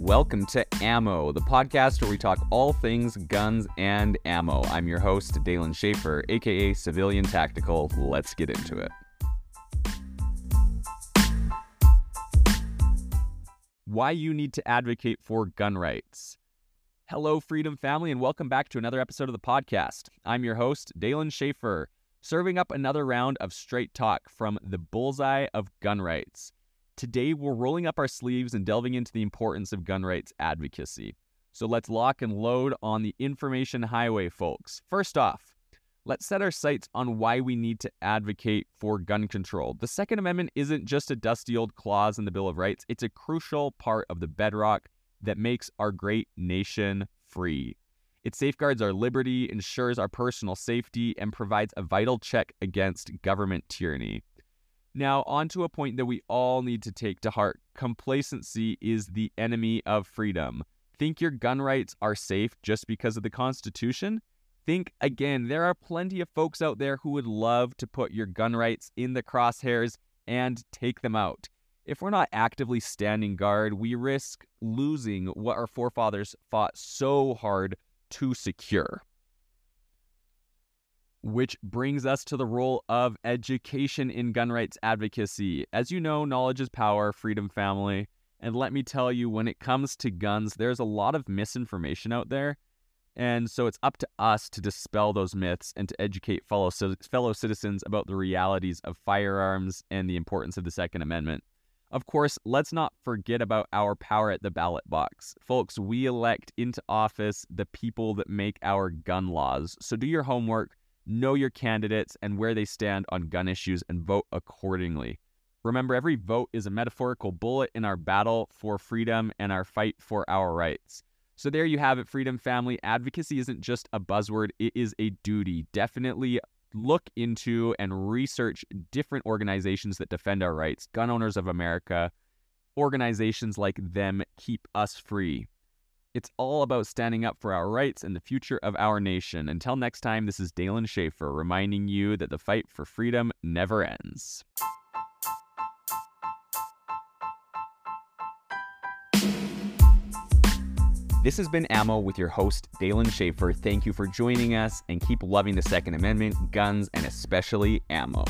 welcome to Ammo, the podcast where we talk all things guns and ammo. I'm your host, Dalen Schaefer, aka Civilian Tactical. Let's get into it. Why you need to advocate for gun rights. Hello, Freedom Family, and welcome back to another episode of the podcast. I'm your host, Dalen Schaefer, serving up another round of straight talk from the bullseye of gun rights. Today, we're rolling up our sleeves and delving into the importance of gun rights advocacy. So let's lock and load on the information highway, folks. First off, let's set our sights on why we need to advocate for gun control. The Second Amendment isn't just a dusty old clause in the Bill of Rights, it's a crucial part of the bedrock that makes our great nation free. It safeguards our liberty, ensures our personal safety, and provides a vital check against government tyranny. Now, on to a point that we all need to take to heart complacency is the enemy of freedom. Think your gun rights are safe just because of the Constitution? Think again, there are plenty of folks out there who would love to put your gun rights in the crosshairs and take them out. If we're not actively standing guard, we risk losing what our forefathers fought so hard to secure which brings us to the role of education in gun rights advocacy. As you know, knowledge is power, freedom family. And let me tell you, when it comes to guns, there's a lot of misinformation out there. And so it's up to us to dispel those myths and to educate fellow, fellow citizens about the realities of firearms and the importance of the Second Amendment. Of course, let's not forget about our power at the ballot box. Folks, we elect into office the people that make our gun laws. So do your homework, know your candidates and where they stand on gun issues, and vote accordingly. Remember, every vote is a metaphorical bullet in our battle for freedom and our fight for our rights. So, there you have it, Freedom Family. Advocacy isn't just a buzzword, it is a duty. Definitely look into and research different organizations that defend our rights. Gun Owners of America, organizations like them keep us free. It's all about standing up for our rights and the future of our nation. Until next time, this is Dalen Schaefer reminding you that the fight for freedom never ends. This has been Ammo with your host, Dalen Schaefer. Thank you for joining us and keep loving the Second Amendment, guns, and especially ammo.